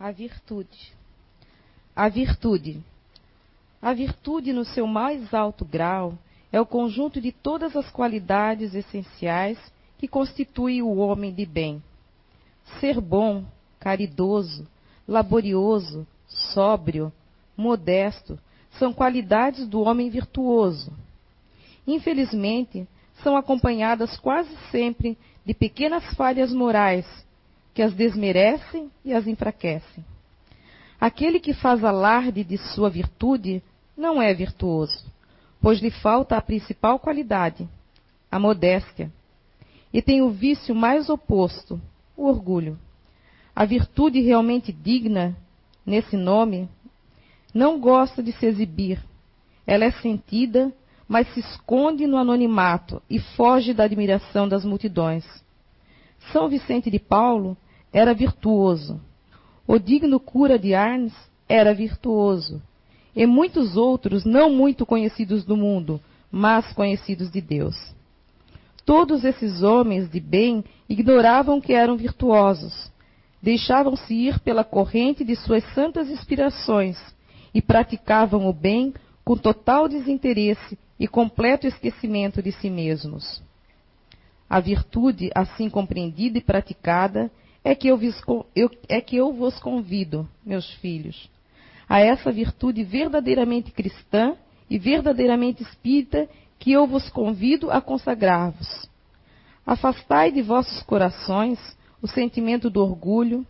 A virtude. A virtude. A virtude, no seu mais alto grau, é o conjunto de todas as qualidades essenciais que constituem o homem de bem. Ser bom, caridoso, laborioso, sóbrio, modesto, são qualidades do homem virtuoso. Infelizmente, são acompanhadas quase sempre de pequenas falhas morais que as desmerecem e as enfraquecem. Aquele que faz alarde de sua virtude não é virtuoso, pois lhe falta a principal qualidade, a modéstia, e tem o vício mais oposto, o orgulho. A virtude realmente digna, nesse nome, não gosta de se exibir. Ela é sentida, mas se esconde no anonimato e foge da admiração das multidões. São Vicente de Paulo era virtuoso. O digno cura de Arnes era virtuoso. E muitos outros não muito conhecidos do mundo, mas conhecidos de Deus. Todos esses homens de bem ignoravam que eram virtuosos. Deixavam-se ir pela corrente de suas santas inspirações e praticavam o bem com total desinteresse e completo esquecimento de si mesmos. A virtude, assim compreendida e praticada, é que eu, eu, é que eu vos convido, meus filhos, a essa virtude verdadeiramente cristã e verdadeiramente espírita que eu vos convido a consagrar-vos. Afastai de vossos corações o sentimento do orgulho,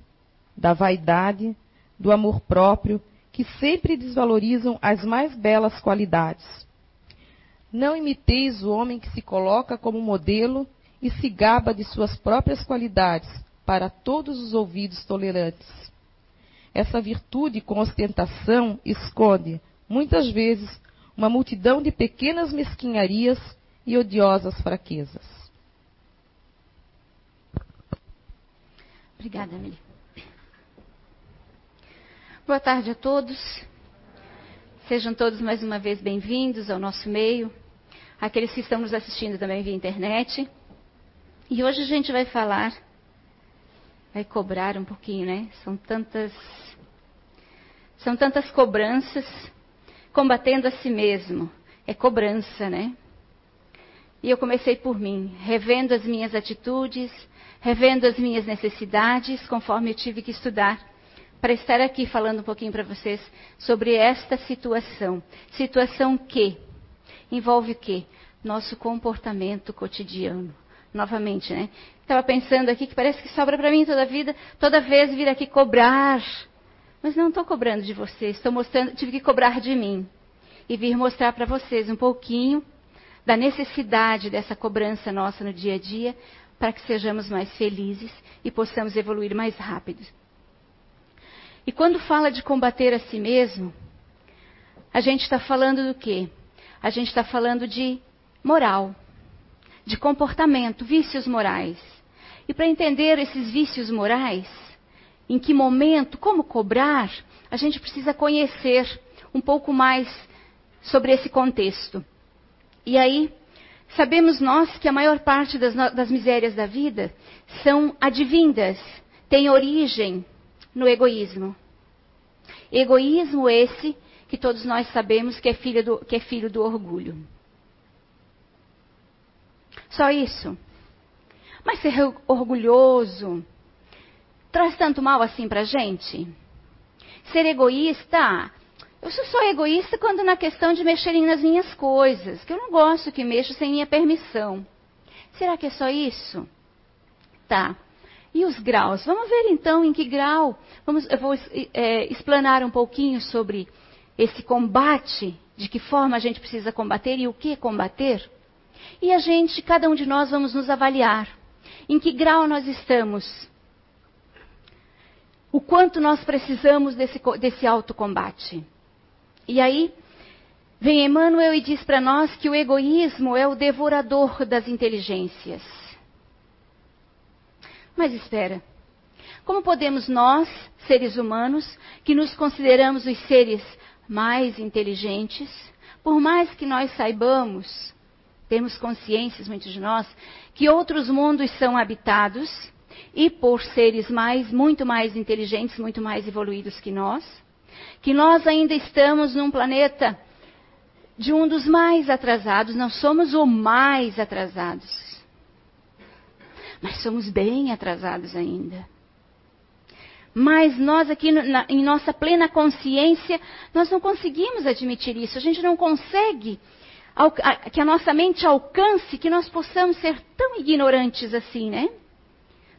da vaidade, do amor próprio, que sempre desvalorizam as mais belas qualidades. Não imiteis o homem que se coloca como modelo e se gaba de suas próprias qualidades, para todos os ouvidos tolerantes. Essa virtude com ostentação esconde, muitas vezes, uma multidão de pequenas mesquinharias e odiosas fraquezas. Obrigada, Emily. Boa tarde a todos. Sejam todos mais uma vez bem-vindos ao nosso meio. Aqueles que estão nos assistindo também via internet. E hoje a gente vai falar vai cobrar um pouquinho, né? São tantas são tantas cobranças combatendo a si mesmo. É cobrança, né? E eu comecei por mim, revendo as minhas atitudes, revendo as minhas necessidades, conforme eu tive que estudar para estar aqui falando um pouquinho para vocês sobre esta situação. Situação que envolve o quê? Nosso comportamento cotidiano novamente, né? Estava pensando aqui que parece que sobra para mim toda vida, toda vez vir aqui cobrar. Mas não estou cobrando de vocês, estou mostrando, tive que cobrar de mim. E vir mostrar para vocês um pouquinho da necessidade dessa cobrança nossa no dia a dia, para que sejamos mais felizes e possamos evoluir mais rápido. E quando fala de combater a si mesmo, a gente está falando do quê? A gente está falando de moral de comportamento, vícios morais. E para entender esses vícios morais, em que momento, como cobrar, a gente precisa conhecer um pouco mais sobre esse contexto. E aí, sabemos nós que a maior parte das, das misérias da vida são advindas, têm origem no egoísmo. Egoísmo esse que todos nós sabemos que é do, que é filho do orgulho. Só isso. Mas ser orgulhoso traz tanto mal assim pra gente? Ser egoísta? Eu sou só egoísta quando na questão de mexerem nas minhas coisas, que eu não gosto que mexam sem minha permissão. Será que é só isso? Tá. E os graus? Vamos ver então em que grau. Vamos, eu vou é, explanar um pouquinho sobre esse combate, de que forma a gente precisa combater e o que combater. E a gente, cada um de nós, vamos nos avaliar. Em que grau nós estamos? O quanto nós precisamos desse, desse autocombate? E aí, vem Emmanuel e diz para nós que o egoísmo é o devorador das inteligências. Mas espera, como podemos nós, seres humanos, que nos consideramos os seres mais inteligentes, por mais que nós saibamos temos consciências, muitos de nós, que outros mundos são habitados, e por seres mais, muito mais inteligentes, muito mais evoluídos que nós, que nós ainda estamos num planeta de um dos mais atrasados, nós somos o mais atrasados. Mas somos bem atrasados ainda. Mas nós aqui na, em nossa plena consciência, nós não conseguimos admitir isso. A gente não consegue que a nossa mente alcance que nós possamos ser tão ignorantes assim, né?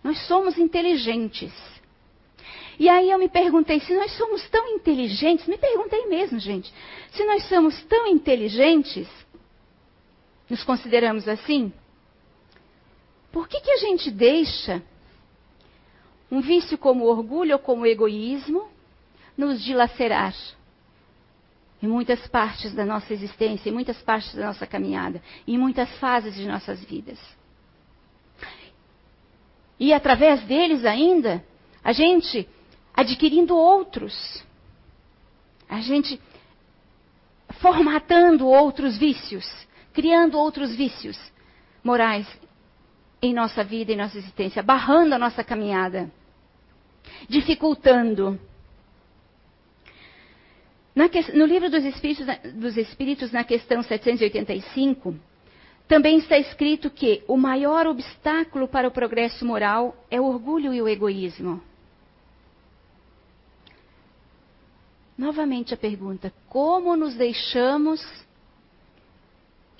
Nós somos inteligentes. E aí eu me perguntei, se nós somos tão inteligentes, me perguntei mesmo, gente, se nós somos tão inteligentes, nos consideramos assim, por que, que a gente deixa um vício como o orgulho ou como o egoísmo nos dilacerar em muitas partes da nossa existência, em muitas partes da nossa caminhada, em muitas fases de nossas vidas. E através deles ainda, a gente adquirindo outros, a gente formatando outros vícios, criando outros vícios morais em nossa vida, em nossa existência, barrando a nossa caminhada dificultando. No livro dos Espíritos, dos Espíritos, na questão 785, também está escrito que o maior obstáculo para o progresso moral é o orgulho e o egoísmo. Novamente a pergunta: como nos deixamos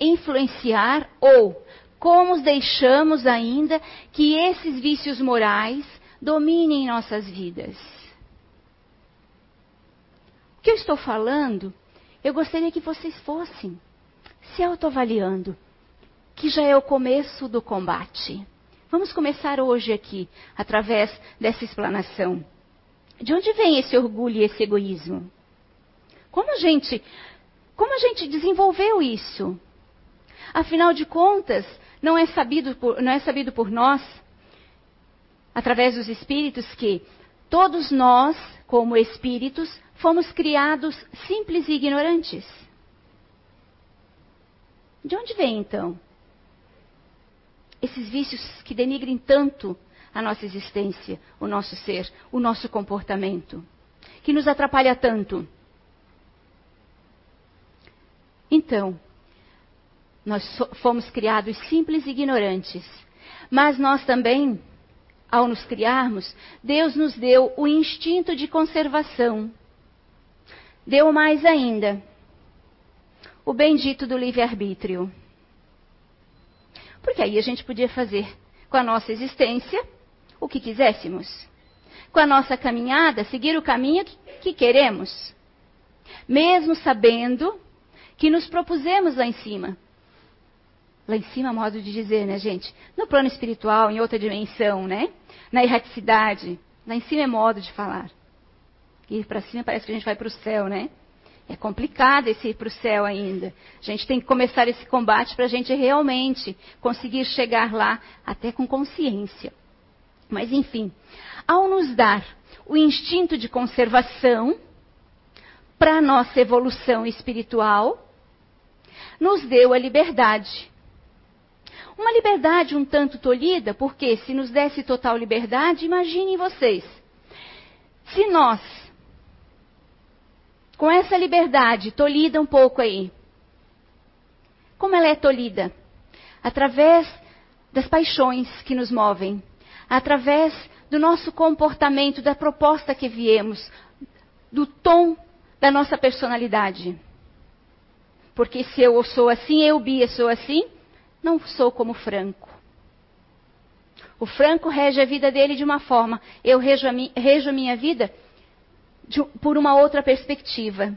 influenciar ou como deixamos ainda que esses vícios morais dominem nossas vidas. O que eu estou falando, eu gostaria que vocês fossem se autoavaliando, que já é o começo do combate. Vamos começar hoje aqui, através dessa explanação. De onde vem esse orgulho e esse egoísmo? Como a gente, como a gente desenvolveu isso? Afinal de contas, não é sabido por, não é sabido por nós através dos espíritos, que todos nós, como espíritos, fomos criados simples e ignorantes. De onde vem então esses vícios que denigrem tanto a nossa existência, o nosso ser, o nosso comportamento, que nos atrapalha tanto? Então, nós fomos criados simples e ignorantes, mas nós também ao nos criarmos, Deus nos deu o instinto de conservação. Deu mais ainda, o bendito do livre-arbítrio. Porque aí a gente podia fazer com a nossa existência o que quiséssemos. Com a nossa caminhada, seguir o caminho que, que queremos. Mesmo sabendo que nos propusemos lá em cima lá em cima, modo de dizer, né, gente? No plano espiritual, em outra dimensão, né? Na erraticidade. Lá em cima é modo de falar. Ir para cima parece que a gente vai para o céu, né? É complicado esse ir para o céu ainda. A gente tem que começar esse combate para a gente realmente conseguir chegar lá até com consciência. Mas enfim, ao nos dar o instinto de conservação para a nossa evolução espiritual, nos deu a liberdade uma liberdade um tanto tolhida, porque se nos desse total liberdade, imaginem vocês. Se nós, com essa liberdade tolhida um pouco aí, como ela é tolhida? Através das paixões que nos movem, através do nosso comportamento, da proposta que viemos, do tom da nossa personalidade. Porque se eu sou assim, eu, Bia, sou assim, não sou como Franco. O Franco rege a vida dele de uma forma, eu rejo a, mi, rejo a minha vida de, por uma outra perspectiva.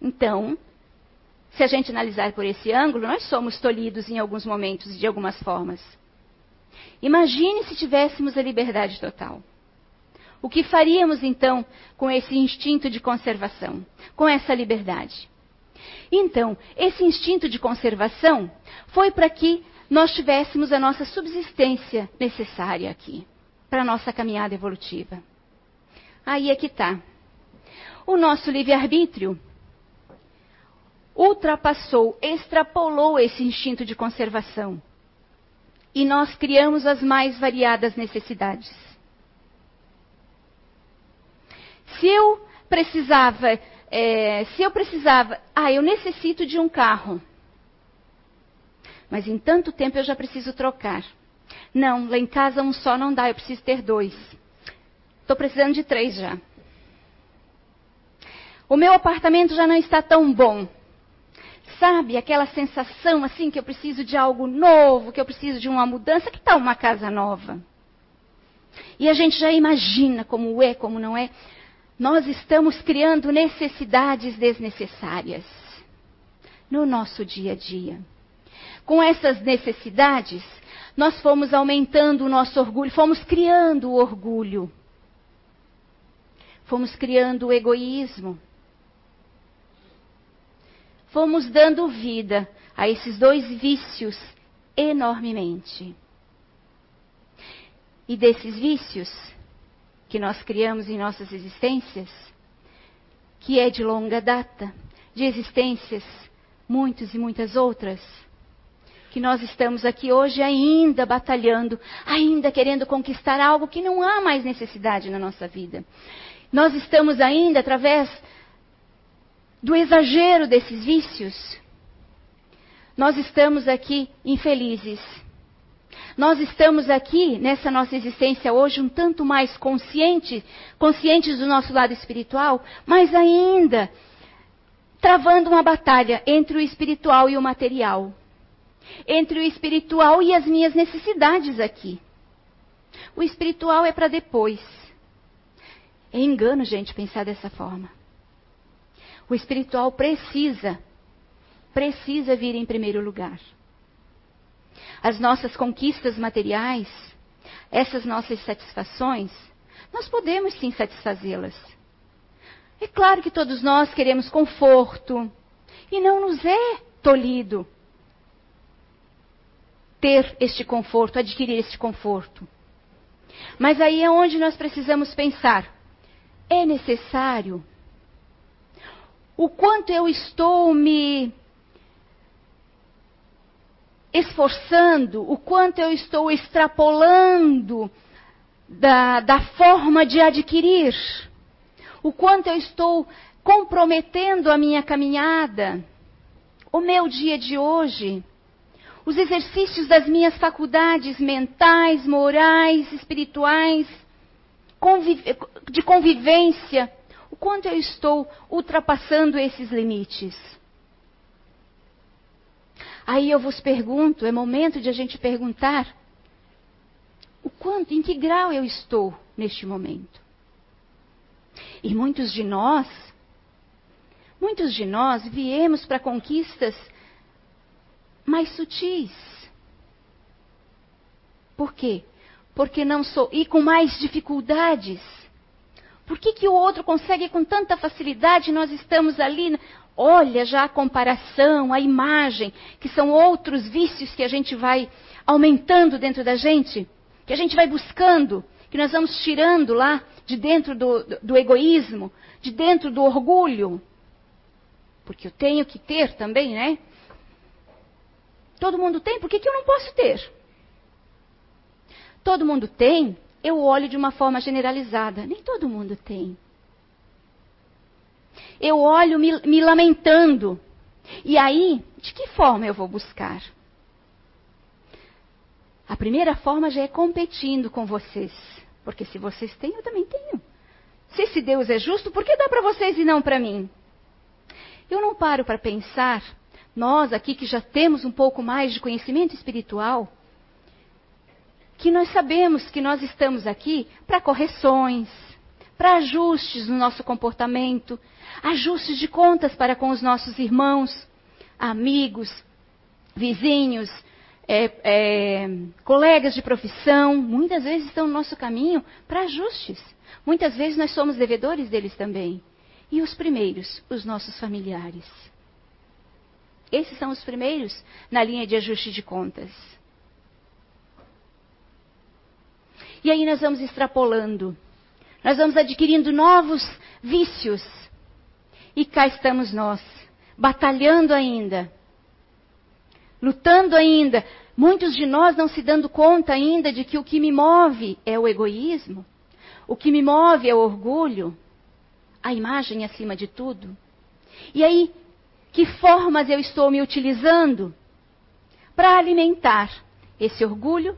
Então, se a gente analisar por esse ângulo, nós somos tolhidos em alguns momentos de algumas formas. Imagine se tivéssemos a liberdade total. O que faríamos então com esse instinto de conservação, com essa liberdade? Então, esse instinto de conservação foi para que nós tivéssemos a nossa subsistência necessária aqui, para a nossa caminhada evolutiva. Aí é que está. O nosso livre-arbítrio ultrapassou, extrapolou esse instinto de conservação. e nós criamos as mais variadas necessidades. Se eu precisava, é, se eu precisava, ah, eu necessito de um carro, mas em tanto tempo eu já preciso trocar. Não, lá em casa um só não dá, eu preciso ter dois. Estou precisando de três já. O meu apartamento já não está tão bom. Sabe, aquela sensação assim que eu preciso de algo novo, que eu preciso de uma mudança, que tal uma casa nova? E a gente já imagina como é, como não é. Nós estamos criando necessidades desnecessárias no nosso dia a dia. Com essas necessidades, nós fomos aumentando o nosso orgulho, fomos criando o orgulho. Fomos criando o egoísmo. Fomos dando vida a esses dois vícios enormemente. E desses vícios que nós criamos em nossas existências, que é de longa data, de existências muitas e muitas outras, que nós estamos aqui hoje ainda batalhando, ainda querendo conquistar algo que não há mais necessidade na nossa vida. Nós estamos ainda, através do exagero desses vícios, nós estamos aqui infelizes. Nós estamos aqui nessa nossa existência hoje um tanto mais consciente, conscientes do nosso lado espiritual, mas ainda travando uma batalha entre o espiritual e o material entre o espiritual e as minhas necessidades aqui. O espiritual é para depois. É engano, gente, pensar dessa forma. O espiritual precisa, precisa vir em primeiro lugar. As nossas conquistas materiais, essas nossas satisfações, nós podemos sim satisfazê-las. É claro que todos nós queremos conforto, e não nos é tolhido ter este conforto, adquirir este conforto. Mas aí é onde nós precisamos pensar: é necessário? O quanto eu estou me esforçando, o quanto eu estou extrapolando da, da forma de adquirir, o quanto eu estou comprometendo a minha caminhada, o meu dia de hoje os exercícios das minhas faculdades mentais, morais, espirituais, de convivência, o quanto eu estou ultrapassando esses limites. Aí eu vos pergunto, é momento de a gente perguntar o quanto, em que grau eu estou neste momento. E muitos de nós, muitos de nós viemos para conquistas mais sutis. Por quê? Porque não sou. E com mais dificuldades. Por que, que o outro consegue com tanta facilidade nós estamos ali? Olha já a comparação, a imagem, que são outros vícios que a gente vai aumentando dentro da gente, que a gente vai buscando, que nós vamos tirando lá de dentro do, do, do egoísmo, de dentro do orgulho. Porque eu tenho que ter também, né? Todo mundo tem, por que, que eu não posso ter? Todo mundo tem, eu olho de uma forma generalizada. Nem todo mundo tem. Eu olho me, me lamentando. E aí, de que forma eu vou buscar? A primeira forma já é competindo com vocês. Porque se vocês têm, eu também tenho. Se esse Deus é justo, por que dá para vocês e não para mim? Eu não paro para pensar nós aqui que já temos um pouco mais de conhecimento espiritual, que nós sabemos que nós estamos aqui para correções, para ajustes no nosso comportamento, ajustes de contas para com os nossos irmãos, amigos, vizinhos, é, é, colegas de profissão, muitas vezes estão no nosso caminho para ajustes. Muitas vezes nós somos devedores deles também. E os primeiros, os nossos familiares. Esses são os primeiros na linha de ajuste de contas. E aí nós vamos extrapolando. Nós vamos adquirindo novos vícios. E cá estamos nós, batalhando ainda, lutando ainda Muitos de nós não se dando conta ainda de que o que me move é o egoísmo, o que me move é o orgulho, a imagem acima de tudo. E aí, que formas eu estou me utilizando para alimentar esse orgulho,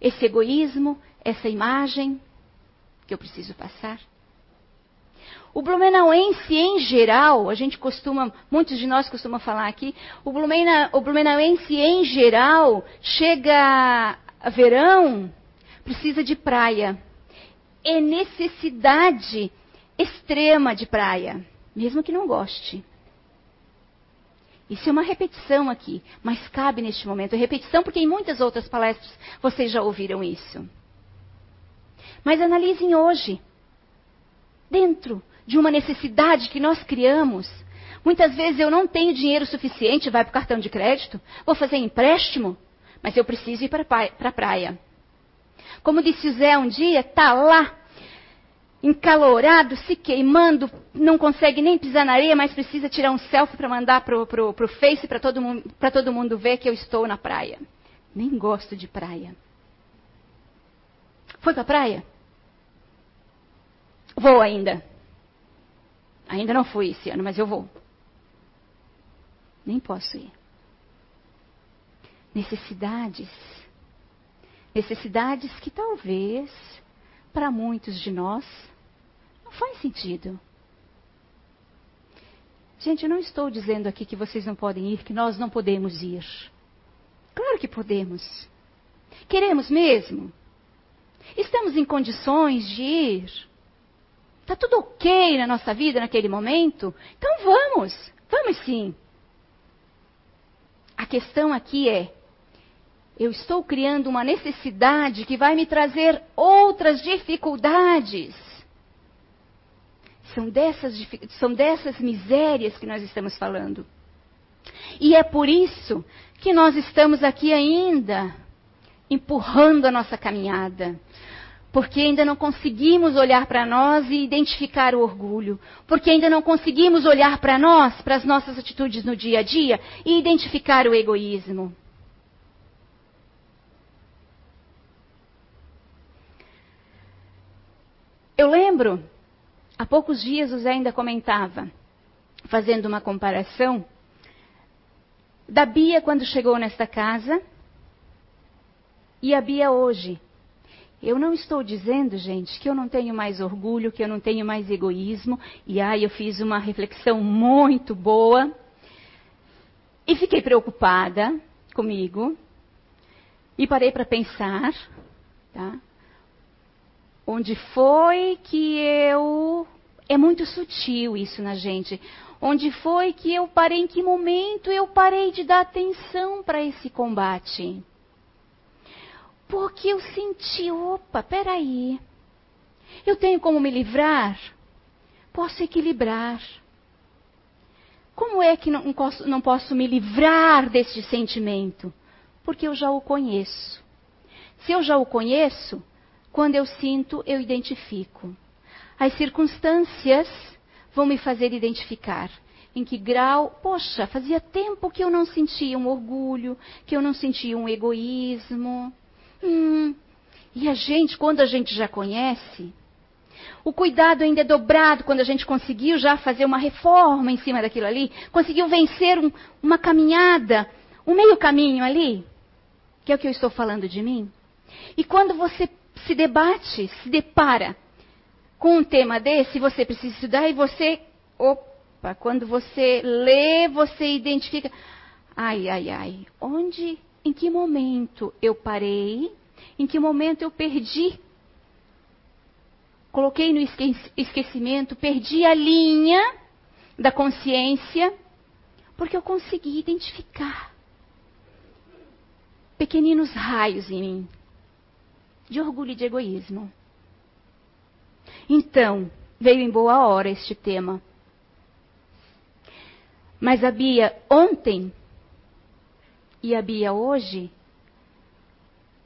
esse egoísmo, essa imagem que eu preciso passar? O blumenauense em geral, a gente costuma, muitos de nós costumam falar aqui, o, Blumena, o blumenauense em geral chega a verão, precisa de praia. É necessidade extrema de praia, mesmo que não goste. Isso é uma repetição aqui, mas cabe neste momento. É repetição porque em muitas outras palestras vocês já ouviram isso. Mas analisem hoje, dentro de uma necessidade que nós criamos. Muitas vezes eu não tenho dinheiro suficiente, vai para o cartão de crédito, vou fazer empréstimo, mas eu preciso ir para a praia. Como disse Zé um dia, está lá, encalorado, se queimando, não consegue nem pisar na areia, mas precisa tirar um selfie para mandar para o Face para todo, mundo, todo mundo ver que eu estou na praia. Nem gosto de praia. Foi para a praia? Vou ainda. Ainda não fui esse ano, mas eu vou. Nem posso ir. Necessidades. Necessidades que talvez, para muitos de nós, não faz sentido. Gente, eu não estou dizendo aqui que vocês não podem ir, que nós não podemos ir. Claro que podemos. Queremos mesmo. Estamos em condições de ir. Está tudo ok na nossa vida naquele momento? Então vamos, vamos sim. A questão aqui é: eu estou criando uma necessidade que vai me trazer outras dificuldades. São dessas, são dessas misérias que nós estamos falando. E é por isso que nós estamos aqui ainda, empurrando a nossa caminhada porque ainda não conseguimos olhar para nós e identificar o orgulho, porque ainda não conseguimos olhar para nós, para as nossas atitudes no dia a dia e identificar o egoísmo. Eu lembro, há poucos dias o Zé ainda comentava, fazendo uma comparação, da Bia quando chegou nesta casa e a Bia hoje. Eu não estou dizendo, gente, que eu não tenho mais orgulho, que eu não tenho mais egoísmo. E aí eu fiz uma reflexão muito boa e fiquei preocupada comigo e parei para pensar, tá? Onde foi que eu é muito sutil isso na gente. Onde foi que eu parei, em que momento eu parei de dar atenção para esse combate? Porque eu senti, opa, peraí. Eu tenho como me livrar? Posso equilibrar. Como é que não posso, não posso me livrar deste sentimento? Porque eu já o conheço. Se eu já o conheço, quando eu sinto, eu identifico. As circunstâncias vão me fazer identificar em que grau, poxa, fazia tempo que eu não sentia um orgulho, que eu não sentia um egoísmo. Hum, e a gente, quando a gente já conhece, o cuidado ainda é dobrado quando a gente conseguiu já fazer uma reforma em cima daquilo ali, conseguiu vencer um, uma caminhada, um meio caminho ali, que é o que eu estou falando de mim. E quando você se debate, se depara com um tema desse, você precisa estudar e você, opa, quando você lê, você identifica, ai, ai, ai, onde em que momento eu parei, em que momento eu perdi. Coloquei no esquecimento, perdi a linha da consciência, porque eu consegui identificar pequeninos raios em mim de orgulho e de egoísmo. Então, veio em boa hora este tema. Mas a Bia, ontem, e a Bia hoje,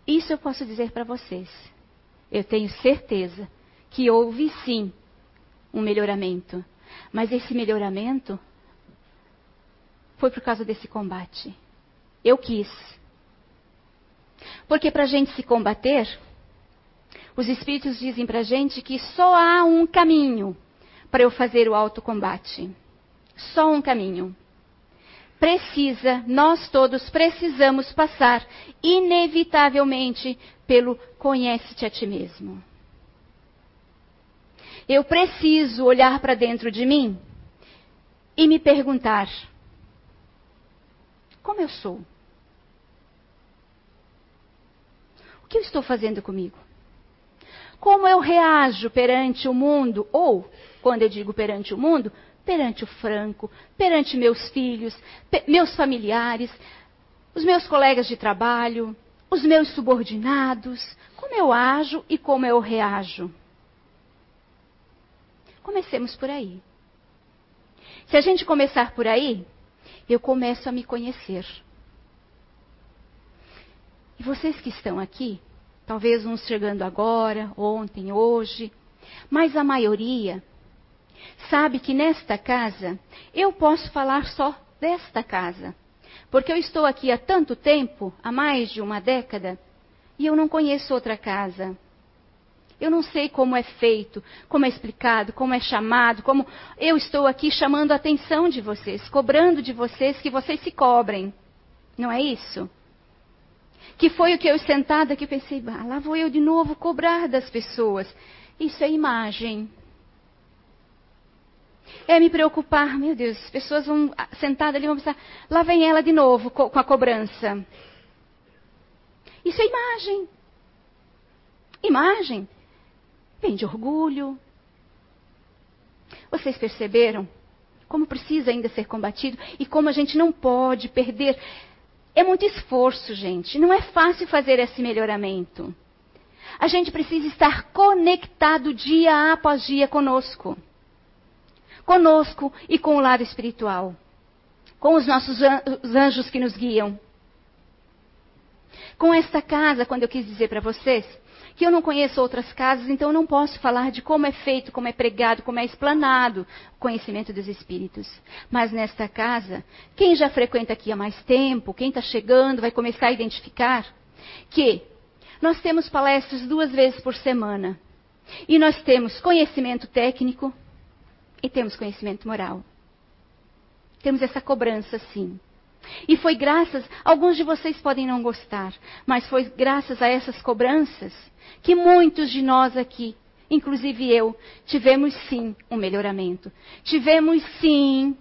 isso eu posso dizer para vocês. Eu tenho certeza que houve sim um melhoramento. Mas esse melhoramento foi por causa desse combate. Eu quis. Porque para a gente se combater, os espíritos dizem para a gente que só há um caminho para eu fazer o autocombate. Só um caminho. Precisa, nós todos precisamos passar, inevitavelmente, pelo conhece-te a ti mesmo. Eu preciso olhar para dentro de mim e me perguntar: como eu sou? O que eu estou fazendo comigo? Como eu reajo perante o mundo? Ou, quando eu digo perante o mundo, perante o Franco, perante meus filhos, meus familiares, os meus colegas de trabalho, os meus subordinados, como eu ajo e como eu reajo. Comecemos por aí. Se a gente começar por aí, eu começo a me conhecer. E vocês que estão aqui, talvez uns chegando agora, ontem, hoje, mas a maioria sabe que nesta casa eu posso falar só desta casa. Porque eu estou aqui há tanto tempo, há mais de uma década, e eu não conheço outra casa. Eu não sei como é feito, como é explicado, como é chamado, como eu estou aqui chamando a atenção de vocês, cobrando de vocês que vocês se cobrem. Não é isso? Que foi o que eu sentada aqui pensei, ah, lá vou eu de novo cobrar das pessoas. Isso é imagem. É me preocupar, meu Deus, as pessoas vão sentar ali e vão pensar, lá vem ela de novo com a cobrança. Isso é imagem. Imagem vem de orgulho. Vocês perceberam como precisa ainda ser combatido e como a gente não pode perder. É muito esforço, gente. Não é fácil fazer esse melhoramento. A gente precisa estar conectado dia após dia conosco. Conosco e com o lado espiritual. Com os nossos anjos que nos guiam. Com esta casa, quando eu quis dizer para vocês, que eu não conheço outras casas, então eu não posso falar de como é feito, como é pregado, como é explanado o conhecimento dos espíritos. Mas nesta casa, quem já frequenta aqui há mais tempo, quem está chegando, vai começar a identificar que nós temos palestras duas vezes por semana. E nós temos conhecimento técnico e temos conhecimento moral. Temos essa cobrança, sim. E foi graças, alguns de vocês podem não gostar, mas foi graças a essas cobranças que muitos de nós aqui, inclusive eu, tivemos sim um melhoramento. Tivemos sim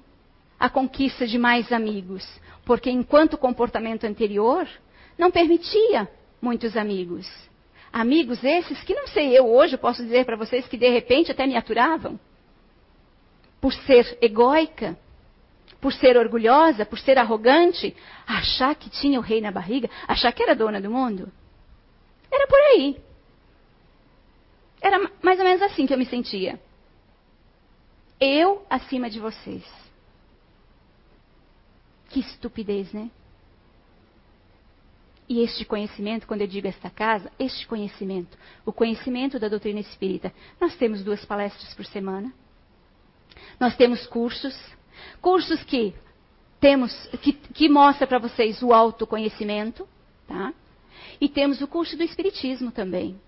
a conquista de mais amigos, porque enquanto o comportamento anterior não permitia muitos amigos. Amigos esses que não sei eu hoje posso dizer para vocês que de repente até me aturavam por ser egóica, por ser orgulhosa, por ser arrogante, achar que tinha o rei na barriga, achar que era dona do mundo. Era por aí. Era mais ou menos assim que eu me sentia. Eu acima de vocês. Que estupidez, né? E este conhecimento, quando eu digo esta casa, este conhecimento, o conhecimento da doutrina espírita, nós temos duas palestras por semana. Nós temos cursos, cursos que temos que, que mostra para vocês o autoconhecimento, tá? E temos o curso do espiritismo também,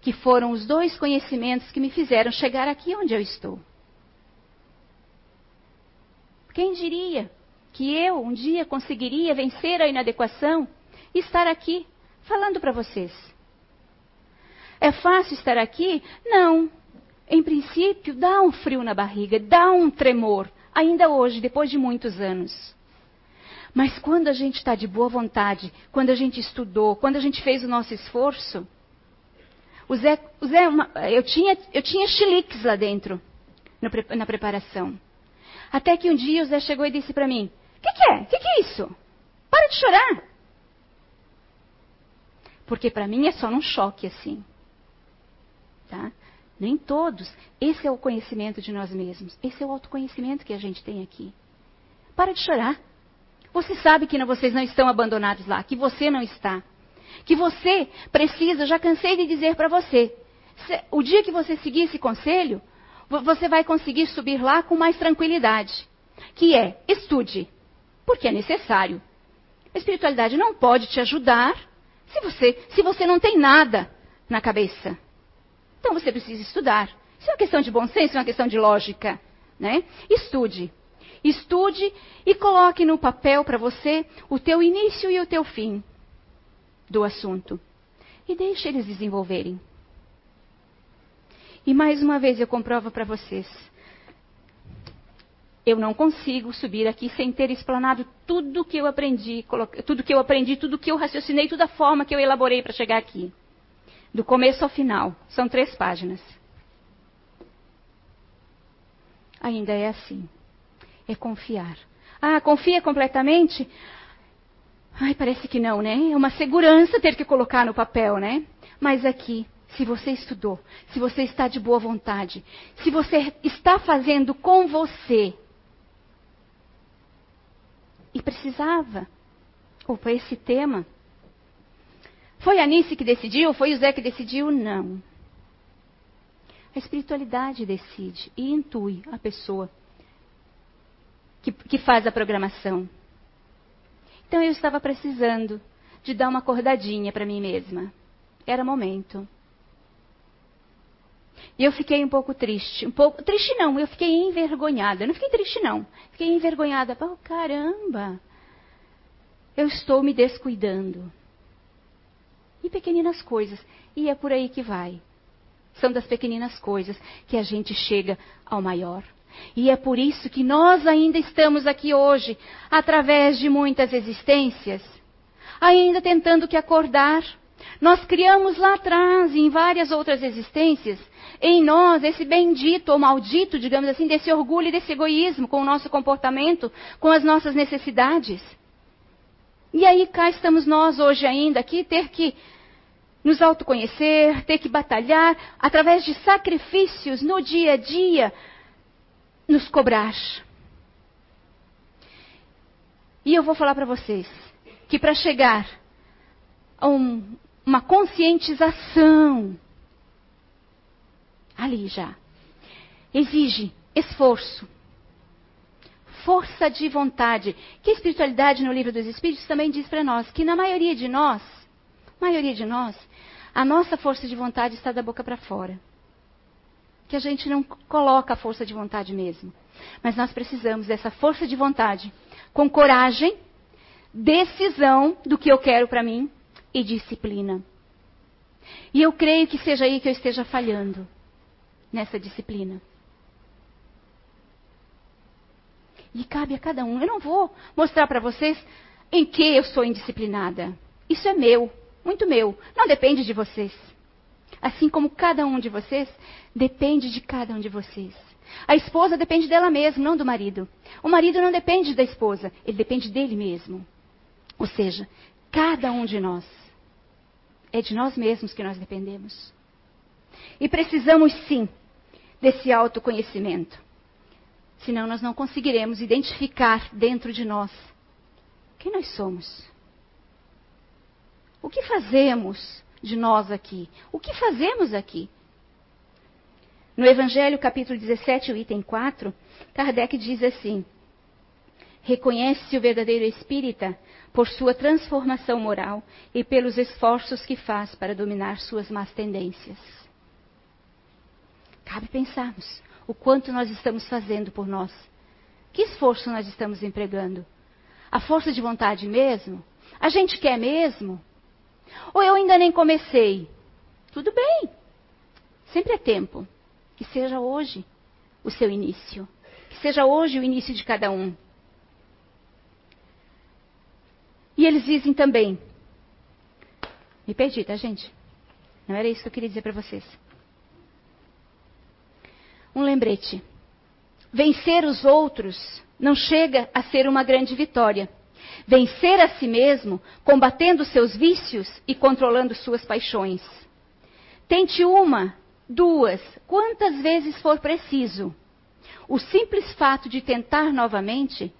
que foram os dois conhecimentos que me fizeram chegar aqui onde eu estou. Quem diria que eu um dia conseguiria vencer a inadequação e estar aqui falando para vocês? É fácil estar aqui? Não. Em princípio, dá um frio na barriga, dá um tremor, ainda hoje, depois de muitos anos. Mas quando a gente está de boa vontade, quando a gente estudou, quando a gente fez o nosso esforço, o Zé, o Zé eu, tinha, eu tinha chiliques lá dentro, no, na preparação. Até que um dia o Zé chegou e disse para mim: O que, que, é? O que, que é isso? Para de chorar. Porque para mim é só num choque assim. Tá? Nem todos. Esse é o conhecimento de nós mesmos. Esse é o autoconhecimento que a gente tem aqui. Para de chorar. Você sabe que vocês não estão abandonados lá, que você não está que você precisa, já cansei de dizer para você, o dia que você seguir esse conselho, você vai conseguir subir lá com mais tranquilidade. Que é, estude, porque é necessário. A espiritualidade não pode te ajudar se você, se você não tem nada na cabeça. Então você precisa estudar. Isso é uma questão de bom senso, é uma questão de lógica. Né? Estude. Estude e coloque no papel para você o teu início e o teu fim do assunto. E deixe eles desenvolverem. E mais uma vez eu comprovo para vocês. Eu não consigo subir aqui sem ter explanado tudo que eu aprendi, tudo que eu aprendi, tudo que eu raciocinei, toda a forma que eu elaborei para chegar aqui. Do começo ao final. São três páginas. Ainda é assim. É confiar. Ah, confia completamente? Ai, parece que não, né? É uma segurança ter que colocar no papel, né? Mas aqui, se você estudou, se você está de boa vontade, se você está fazendo com você, e precisava, ou foi esse tema, foi a Nice que decidiu? Foi o Zé que decidiu? Não. A espiritualidade decide e intui a pessoa que, que faz a programação. Então eu estava precisando de dar uma acordadinha para mim mesma. Era momento. E eu fiquei um pouco triste. Um pouco. Triste não, eu fiquei envergonhada. Eu não fiquei triste, não. Fiquei envergonhada. Oh, caramba! Eu estou me descuidando. E pequeninas coisas. E é por aí que vai. São das pequeninas coisas que a gente chega ao maior. E é por isso que nós ainda estamos aqui hoje, através de muitas existências, ainda tentando que acordar. Nós criamos lá atrás, em várias outras existências, em nós esse bendito ou maldito, digamos assim, desse orgulho e desse egoísmo com o nosso comportamento, com as nossas necessidades. E aí cá estamos nós hoje ainda aqui, ter que nos autoconhecer, ter que batalhar através de sacrifícios no dia a dia, nos cobrar. E eu vou falar para vocês que para chegar a um, uma conscientização ali já exige esforço, força de vontade, que a espiritualidade no livro dos Espíritos também diz para nós que na maioria de nós, maioria de nós, a nossa força de vontade está da boca para fora. Que a gente não coloca a força de vontade mesmo. Mas nós precisamos dessa força de vontade com coragem, decisão do que eu quero para mim e disciplina. E eu creio que seja aí que eu esteja falhando nessa disciplina. E cabe a cada um. Eu não vou mostrar para vocês em que eu sou indisciplinada. Isso é meu, muito meu. Não depende de vocês. Assim como cada um de vocês depende de cada um de vocês. A esposa depende dela mesma, não do marido. O marido não depende da esposa, ele depende dele mesmo. Ou seja, cada um de nós. É de nós mesmos que nós dependemos. E precisamos sim desse autoconhecimento. Senão nós não conseguiremos identificar dentro de nós quem nós somos. O que fazemos de nós aqui? O que fazemos aqui? No Evangelho, capítulo 17, o item 4, Kardec diz assim: Reconhece-se o verdadeiro espírita por sua transformação moral e pelos esforços que faz para dominar suas más tendências. Cabe pensarmos o quanto nós estamos fazendo por nós. Que esforço nós estamos empregando? A força de vontade mesmo? A gente quer mesmo? Ou eu ainda nem comecei? Tudo bem. Sempre é tempo. Que seja hoje o seu início. Que seja hoje o início de cada um. E eles dizem também. Me perdi, tá, gente? Não era isso que eu queria dizer para vocês um lembrete. Vencer os outros não chega a ser uma grande vitória. Vencer a si mesmo, combatendo seus vícios e controlando suas paixões. Tente uma, duas, quantas vezes for preciso. O simples fato de tentar novamente,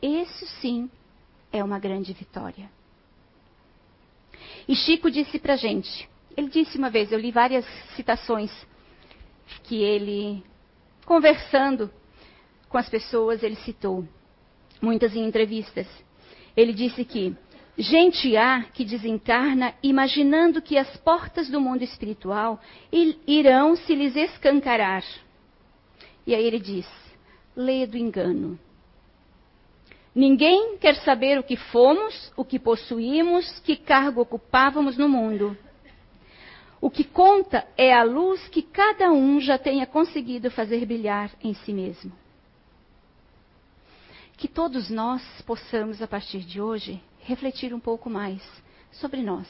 isso sim é uma grande vitória. E Chico disse pra gente, ele disse uma vez, eu li várias citações que ele conversando com as pessoas, ele citou, muitas em entrevistas. Ele disse que Gente há que desencarna imaginando que as portas do mundo espiritual irão se lhes escancarar. E aí ele diz: lê do engano. Ninguém quer saber o que fomos, o que possuímos, que cargo ocupávamos no mundo. O que conta é a luz que cada um já tenha conseguido fazer brilhar em si mesmo. Que todos nós possamos, a partir de hoje, refletir um pouco mais sobre nós.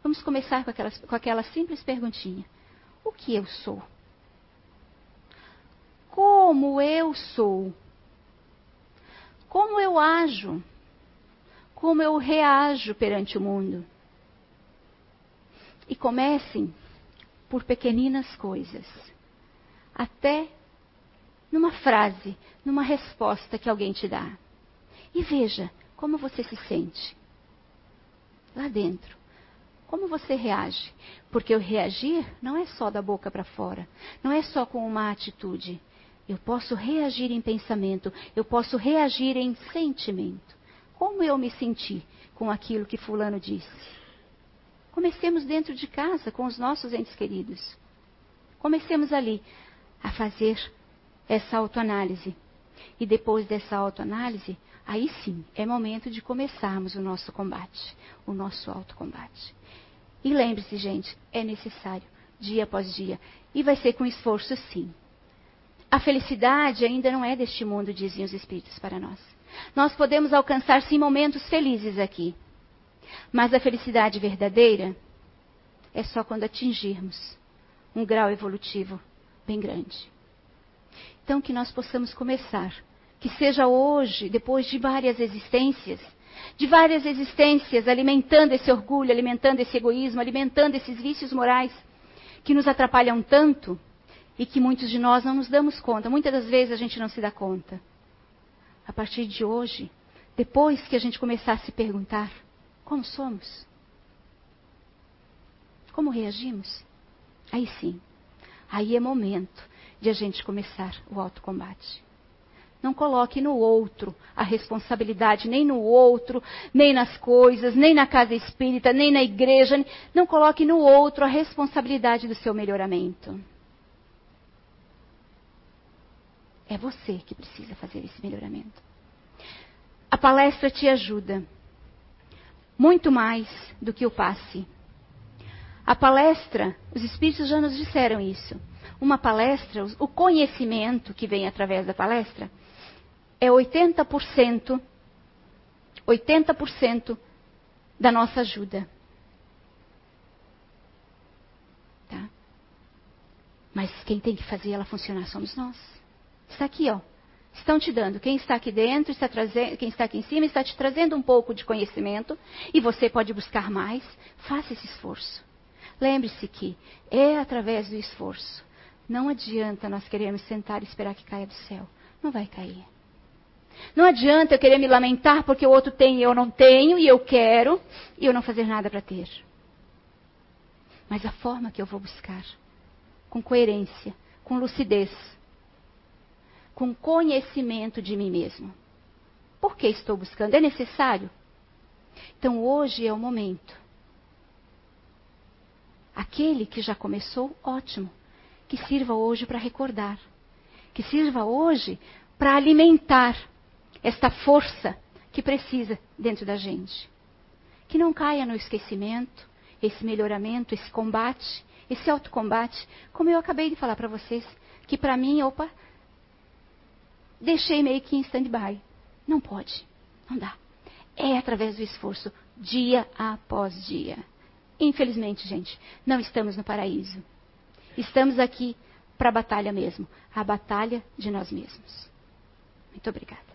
Vamos começar com, com aquela simples perguntinha: O que eu sou? Como eu sou? Como eu ajo? Como eu reajo perante o mundo? E comecem por pequeninas coisas, até numa frase, numa resposta que alguém te dá. E veja como você se sente lá dentro. Como você reage? Porque o reagir não é só da boca para fora, não é só com uma atitude. Eu posso reagir em pensamento, eu posso reagir em sentimento. Como eu me senti com aquilo que Fulano disse? Comecemos dentro de casa com os nossos entes queridos. Comecemos ali a fazer essa autoanálise. E depois dessa autoanálise, aí sim é momento de começarmos o nosso combate, o nosso autocombate. E lembre-se, gente, é necessário, dia após dia. E vai ser com esforço, sim. A felicidade ainda não é deste mundo, dizem os Espíritos para nós. Nós podemos alcançar, sim, momentos felizes aqui. Mas a felicidade verdadeira é só quando atingirmos um grau evolutivo bem grande. Então, que nós possamos começar. Que seja hoje, depois de várias existências, de várias existências alimentando esse orgulho, alimentando esse egoísmo, alimentando esses vícios morais que nos atrapalham tanto e que muitos de nós não nos damos conta. Muitas das vezes a gente não se dá conta. A partir de hoje, depois que a gente começar a se perguntar como somos, como reagimos, aí sim, aí é momento de a gente começar o autocombate. Não coloque no outro a responsabilidade, nem no outro, nem nas coisas, nem na casa espírita, nem na igreja. Não coloque no outro a responsabilidade do seu melhoramento. É você que precisa fazer esse melhoramento. A palestra te ajuda muito mais do que o passe. A palestra, os espíritos já nos disseram isso uma palestra, o conhecimento que vem através da palestra, é 80%, 80% da nossa ajuda. Tá? Mas quem tem que fazer ela funcionar somos nós. Está aqui, ó. Estão te dando. Quem está aqui dentro, está trazendo, quem está aqui em cima, está te trazendo um pouco de conhecimento e você pode buscar mais. Faça esse esforço. Lembre-se que é através do esforço não adianta nós queremos sentar e esperar que caia do céu. Não vai cair. Não adianta eu querer me lamentar porque o outro tem e eu não tenho, e eu quero, e eu não fazer nada para ter. Mas a forma que eu vou buscar, com coerência, com lucidez, com conhecimento de mim mesmo. Por que estou buscando? É necessário? Então hoje é o momento. Aquele que já começou, ótimo que sirva hoje para recordar, que sirva hoje para alimentar esta força que precisa dentro da gente. Que não caia no esquecimento, esse melhoramento, esse combate, esse autocombate, como eu acabei de falar para vocês, que para mim, opa, deixei meio que em stand-by. Não pode, não dá. É através do esforço, dia após dia. Infelizmente, gente, não estamos no paraíso. Estamos aqui para a batalha mesmo a batalha de nós mesmos. Muito obrigada.